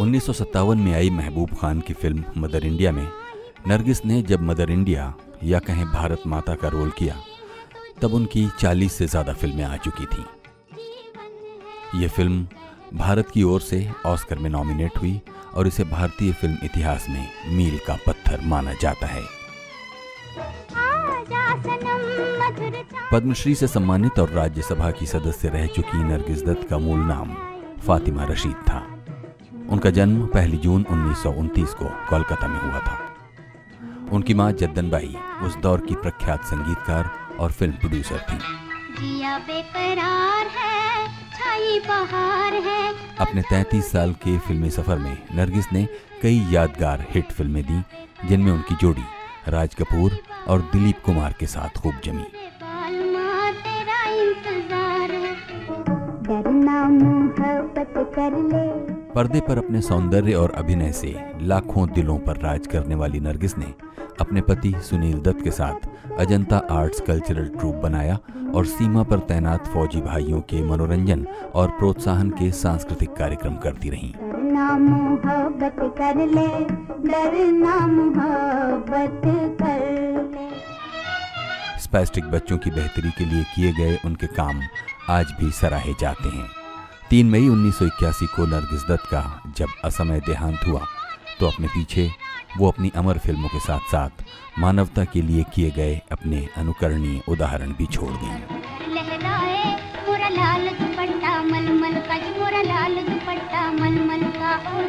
उन्नीस सौ सत्तावन में आई महबूब खान की फ़िल्म मदर इंडिया में, नरगिस ने जब मदर इंडिया या कहें भारत माता का रोल किया, तब उनकी 40 से ज़्यादा फ़िल्में आ चुकी थीं। ये फ़िल्म भारत की ओर से ऑस्कर में नॉमिनेट हुई और इसे भारतीय फ़िल्म इतिहास में मील का पत्थर माना जाता है। पद्मश्री से सम्मानित और राज्यसभा की सदस्य रह चुकी नरगिस दत्त का मूल नाम फातिमा रशीद था। उनका जन्म पहली जून उन्नीस सौ उनतीस को कोलकाता में हुआ था। उनकी माँ जद्दनबाई उस दौर की प्रख्यात संगीतकार और फ़िल्म प्रोड्यूसर थी। है है। अपने 33 साल के फिल्मी सफ़र में नरगिस ने कई यादगार हिट फ़िल्में दी जिनमें उनकी जोड़ी राज कपूर और दिलीप कुमार के साथ खूब जमी। डरना मोहब्बत कर ले पर्दे पर अपने सौंदर्य और अभिनय से लाखों दिलों पर राज करने वाली नरगिस ने अपने पति सुनील दत्त के साथ अजंता आर्ट्स कल्चरल ट्रूप बनाया और सीमा पर तैनात फौजी भाइयों के मनोरंजन और प्रोत्साहन के सांस्कृतिक कार्यक्रम करती रहीं। डरना कर ले कर स्पैस्टिक बच्चों की बेहतरी के लिए किए गए उनके काम आज भी सराहे जाते हैं। तीन मई 1981 को नरगिस दत्त का जब असमय देहांत हुआ तो अपने पीछे वो अपनी अमर फ़िल्मों के साथ साथ मानवता के लिए किए गए अपने अनुकरणीय उदाहरण भी छोड़ दिए। लाल दुपट्टा का मोरा लाल दुपट्टा का और